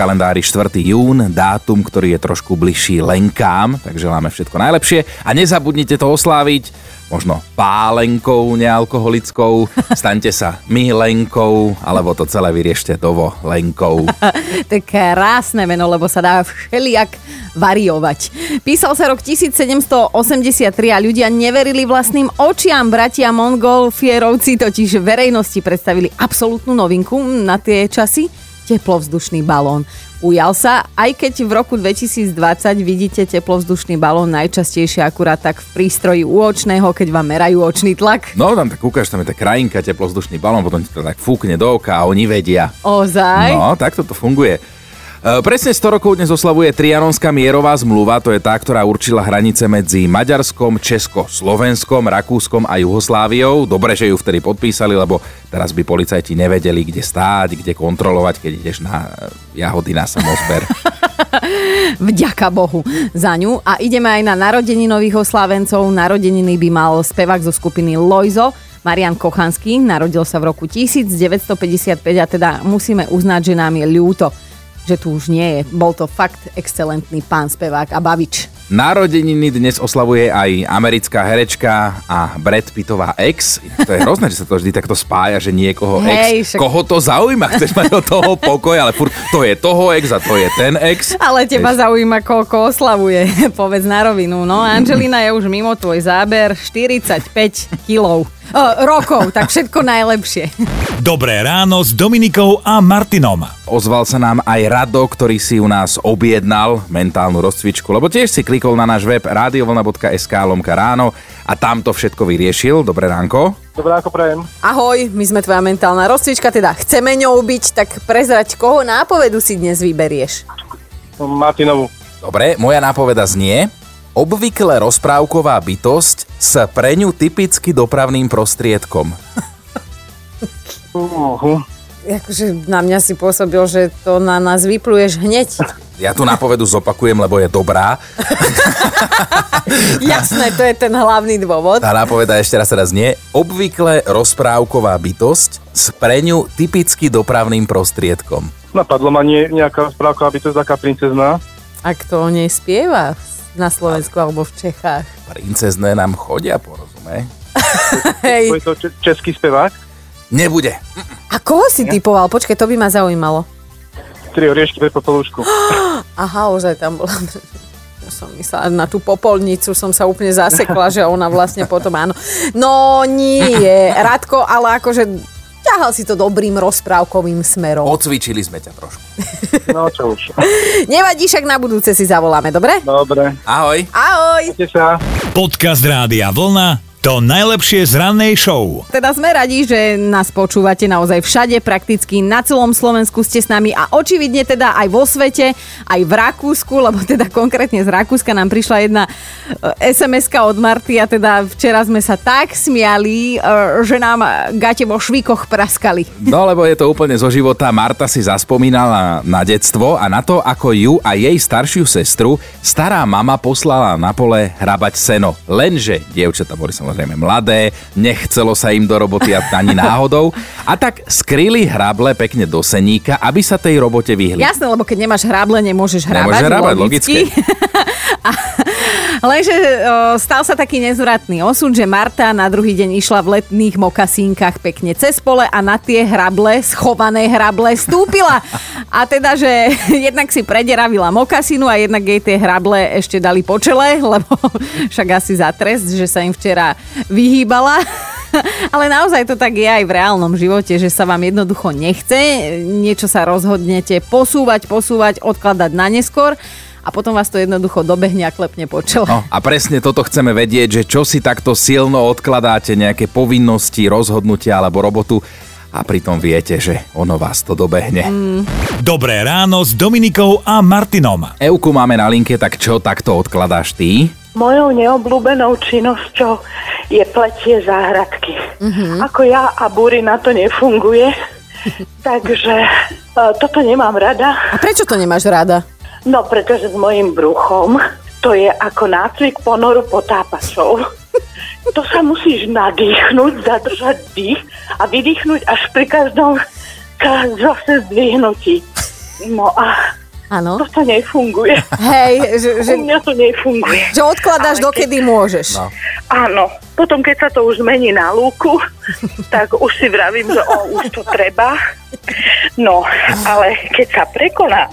Kalendári 4. jún, dátum, ktorý je trošku bližší Lenkám, tak želáme všetko najlepšie. A nezabudnite to osláviť možno pálenkou nealkoholickou, staňte sa my Lenkou, alebo to celé vyriešte dovo Lenkou. to je krásne meno, lebo sa dá všelijak variovať. Písal sa rok 1783 a ľudia neverili vlastným očiam. Bratia Mongolfierovci totiž verejnosti predstavili absolútnu novinku na tie časy teplovzdušný balón. Ujal sa, aj keď v roku 2020 vidíte teplovzdušný balón najčastejšie akurát tak v prístroji u očného, keď vám merajú očný tlak. No tam tak ukáž, tam je tá krajinka, teplovzdušný balón, potom ti to tak fúkne do oka a oni vedia. Ozaj? No, tak to funguje. E, presne 100 rokov dnes oslavuje Trianonská mierová zmluva, to je tá, ktorá určila hranice medzi Maďarskom, Česko, Slovenskom, Rakúskom a Jugosláviou. Dobre, že ju vtedy podpísali, lebo teraz by policajti nevedeli, kde stáť, kde kontrolovať, keď ideš na jahody na samozber. Vďaka Bohu za ňu. A ideme aj na narodení nových oslávencov. Narodeniny by mal spevák zo skupiny Lojzo. Marian Kochanský narodil sa v roku 1955 a teda musíme uznať, že nám je ľúto že tu už nie je. Bol to fakt excelentný pán spevák a bavič. Narodeniny dnes oslavuje aj americká herečka a Brad Pittová ex. To je hrozné, že sa to vždy takto spája, že niekoho Hej, ex. Však... Koho to zaujíma? Chceš mať od toho pokoj, ale furt to je toho ex a to je ten ex. Ale teba Ež... zaujíma, koľko oslavuje. Povedz na rovinu. No, Angelina je už mimo tvoj záber 45 kilov o, rokov, tak všetko najlepšie. Dobré ráno s Dominikou a Martinom. Ozval sa nám aj Rado, ktorý si u nás objednal mentálnu rozcvičku, lebo tiež si klikol na náš web radiovlna.sk lomka ráno a tam to všetko vyriešil. Dobré ránko. Dobré ako prajem. Ahoj, my sme tvoja mentálna rozcvička, teda chceme ňou byť, tak prezrať, koho nápovedu si dnes vyberieš? Martinovu. Dobre, moja nápoveda znie, obvykle rozprávková bytosť s pre ňu typicky dopravným prostriedkom. Akože na mňa si pôsobil, že to na nás vypluješ hneď. Ja tu nápovedu zopakujem, lebo je dobrá. Jasné, to je ten hlavný dôvod. Tá nápoveda ešte raz teraz nie. Obvykle rozprávková bytosť s pre ňu typicky dopravným prostriedkom. Napadlo ma nie, nejaká rozprávková bytosť, taká princezná. A kto o nej spieva? Na Slovensku alebo v Čechách. Princezné nám chodia, porozumej. Hej. Je to český spevák? Nebude. A koho si typoval? Počkaj, to by ma zaujímalo. Tri oriešky pre popolúšku. Aha, ozaj tam bola som myslela, na tú popolnicu som sa úplne zasekla, že ona vlastne potom áno. No nie, Radko, ale akože ťahal si to dobrým rozprávkovým smerom. Ocvičili sme ťa trošku. No čo už. Nevadí, však na budúce si zavoláme, dobre? Dobre. Ahoj. Ahoj. sa. Podcast Rádia Vlna to najlepšie z rannej show. Teda sme radi, že nás počúvate naozaj všade, prakticky na celom Slovensku ste s nami a očividne teda aj vo svete, aj v Rakúsku, lebo teda konkrétne z Rakúska nám prišla jedna sms od Marty a teda včera sme sa tak smiali, e, že nám gate vo švíkoch praskali. No lebo je to úplne zo života. Marta si zaspomínala na detstvo a na to, ako ju a jej staršiu sestru stará mama poslala na pole hrabať seno. Lenže dievčata boli samozrejme samozrejme mladé, nechcelo sa im do roboty ani náhodou a tak skryli hrable pekne do seníka, aby sa tej robote vyhli. Jasné, lebo keď nemáš hrable, nemôžeš hrabať. Nemôžeš hrabať, logicky. a, lenže stal sa taký nezvratný osud, že Marta na druhý deň išla v letných mokasínkach pekne cez pole a na tie hrable, schované hrable, stúpila. A teda, že jednak si prederavila mokasínu a jednak jej tie hrable ešte dali po čele, lebo však asi za trest, že sa im včera vyhýbala. Ale naozaj to tak je aj v reálnom živote, že sa vám jednoducho nechce, niečo sa rozhodnete posúvať, posúvať, odkladať na neskôr a potom vás to jednoducho dobehne a klepne po čele. No, a presne toto chceme vedieť, že čo si takto silno odkladáte, nejaké povinnosti, rozhodnutia alebo robotu a pritom viete, že ono vás to dobehne. Mm. Dobré ráno s Dominikou a Martinom. Euku máme na linke, tak čo takto odkladáš ty? Mojou neobľúbenou činnosťou je pletie záhradky. Mm-hmm. Ako ja a Búry na to nefunguje, takže uh, toto nemám rada. A prečo to nemáš rada? No, pretože s mojim bruchom to je ako nácvik ponoru potápačov. to sa musíš nadýchnuť, zadržať dých a vydýchnuť až pri každom ka- zase zdvihnutí. No a Áno. to sa nefunguje. Hej, že, že, U mňa to nefunguje. že odkladáš, Ale dokedy môžeš. No. Áno, potom keď sa to už mení na lúku, tak už si vravím, že o, už to treba. No, ale keď sa prekonám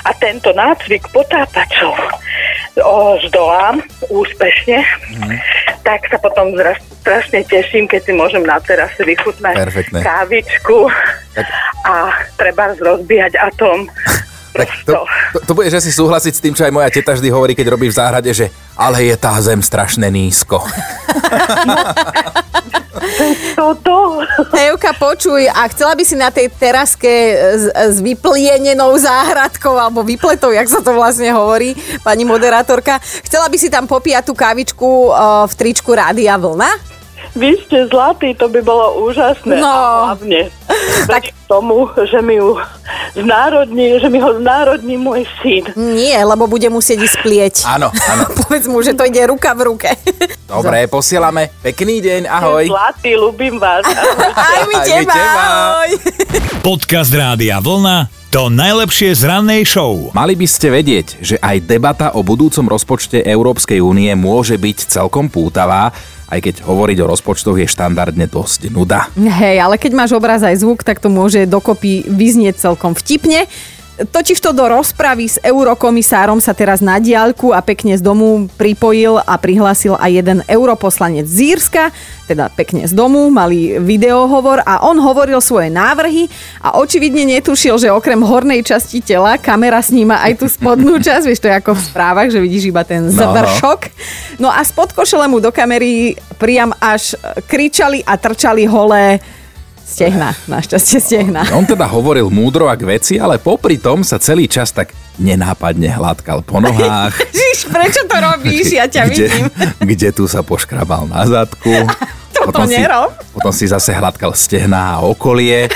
a tento nácvik potápačov o, zdolám úspešne, tak sa potom zra- strašne teším, keď si môžem na terase vychutnať Perfektné. kávičku Tak- a treba rozbíjať atom. Tak to, to, to bude, že si súhlasiť s tým, čo aj moja teta vždy hovorí, keď robí v záhrade, že ale je tá zem strašne nízko. Toto. Evka, počuj, a chcela by si na tej teraske s, s vyplienenou záhradkou, alebo vypletou, jak sa to vlastne hovorí, pani moderátorka, chcela by si tam popíjať tú kávičku uh, v tričku Rádia Vlna? Vy ste zlatí, to by bolo úžasné. No. A hlavne Tak- tak tomu, že mi, ju znárodní, že mi ho znárodní môj syn. Nie, lebo bude musieť ísť splieť. Áno, áno. Povedz mu, že to ide ruka v ruke. Dobre, posielame. Pekný deň, ahoj. Zlatý, ľubím vás. Ahoj. Aj my teba. ahoj. Podcast Rádia Vlna to najlepšie z rannej show. Mali by ste vedieť, že aj debata o budúcom rozpočte Európskej únie môže byť celkom pútavá, aj keď hovoriť o rozpočtoch je štandardne dosť nuda. Hej, ale keď máš obraz aj zvuk, tak to môže dokopy vyznieť celkom vtipne. Totižto do rozpravy s eurokomisárom sa teraz na diaľku a pekne z domu pripojil a prihlásil aj jeden europoslanec z Írska, teda pekne z domu, mali videohovor a on hovoril svoje návrhy a očividne netušil, že okrem hornej časti tela kamera sníma aj tú spodnú časť, vieš, to je ako v správach, že vidíš iba ten No. završok. No a spod košele mu do kamery priam až kričali a trčali holé stehna, našťastie stehna. On teda hovoril múdro a k veci, ale popri tom sa celý čas tak nenápadne hladkal po nohách. Žiž, prečo to robíš? Ja ťa kde, vidím. kde tu sa poškrabal na zadku. Toto si, nerob. potom si zase hladkal stehná a okolie.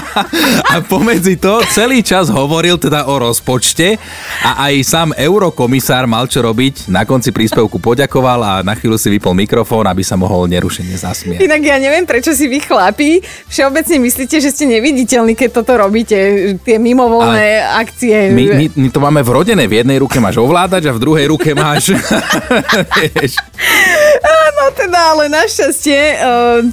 a pomedzi to celý čas hovoril teda o rozpočte a aj sám eurokomisár mal čo robiť. Na konci príspevku poďakoval a na chvíľu si vypol mikrofón, aby sa mohol nerušene zasmiať. Inak ja neviem, prečo si vy chlapi všeobecne myslíte, že ste neviditeľní, keď toto robíte, tie mimovolné akcie. My, my, my to máme vrodené. V jednej ruke máš ovládač a v druhej ruke máš... teda, ale našťastie e,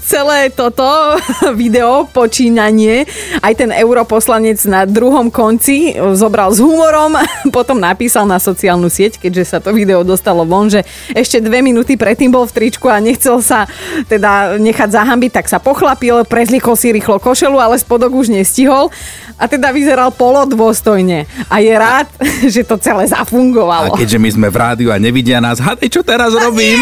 celé toto video, počínanie, aj ten europoslanec na druhom konci e, zobral s humorom, potom napísal na sociálnu sieť, keďže sa to video dostalo von, že ešte dve minúty predtým bol v tričku a nechcel sa teda nechať zahambiť, tak sa pochlapil, prezlikol si rýchlo košelu, ale spodok už nestihol a teda vyzeral polodôstojne a je rád, že to celé A zafungovalo. keďže my sme v rádiu a nevidia nás, hádej, čo teraz robím?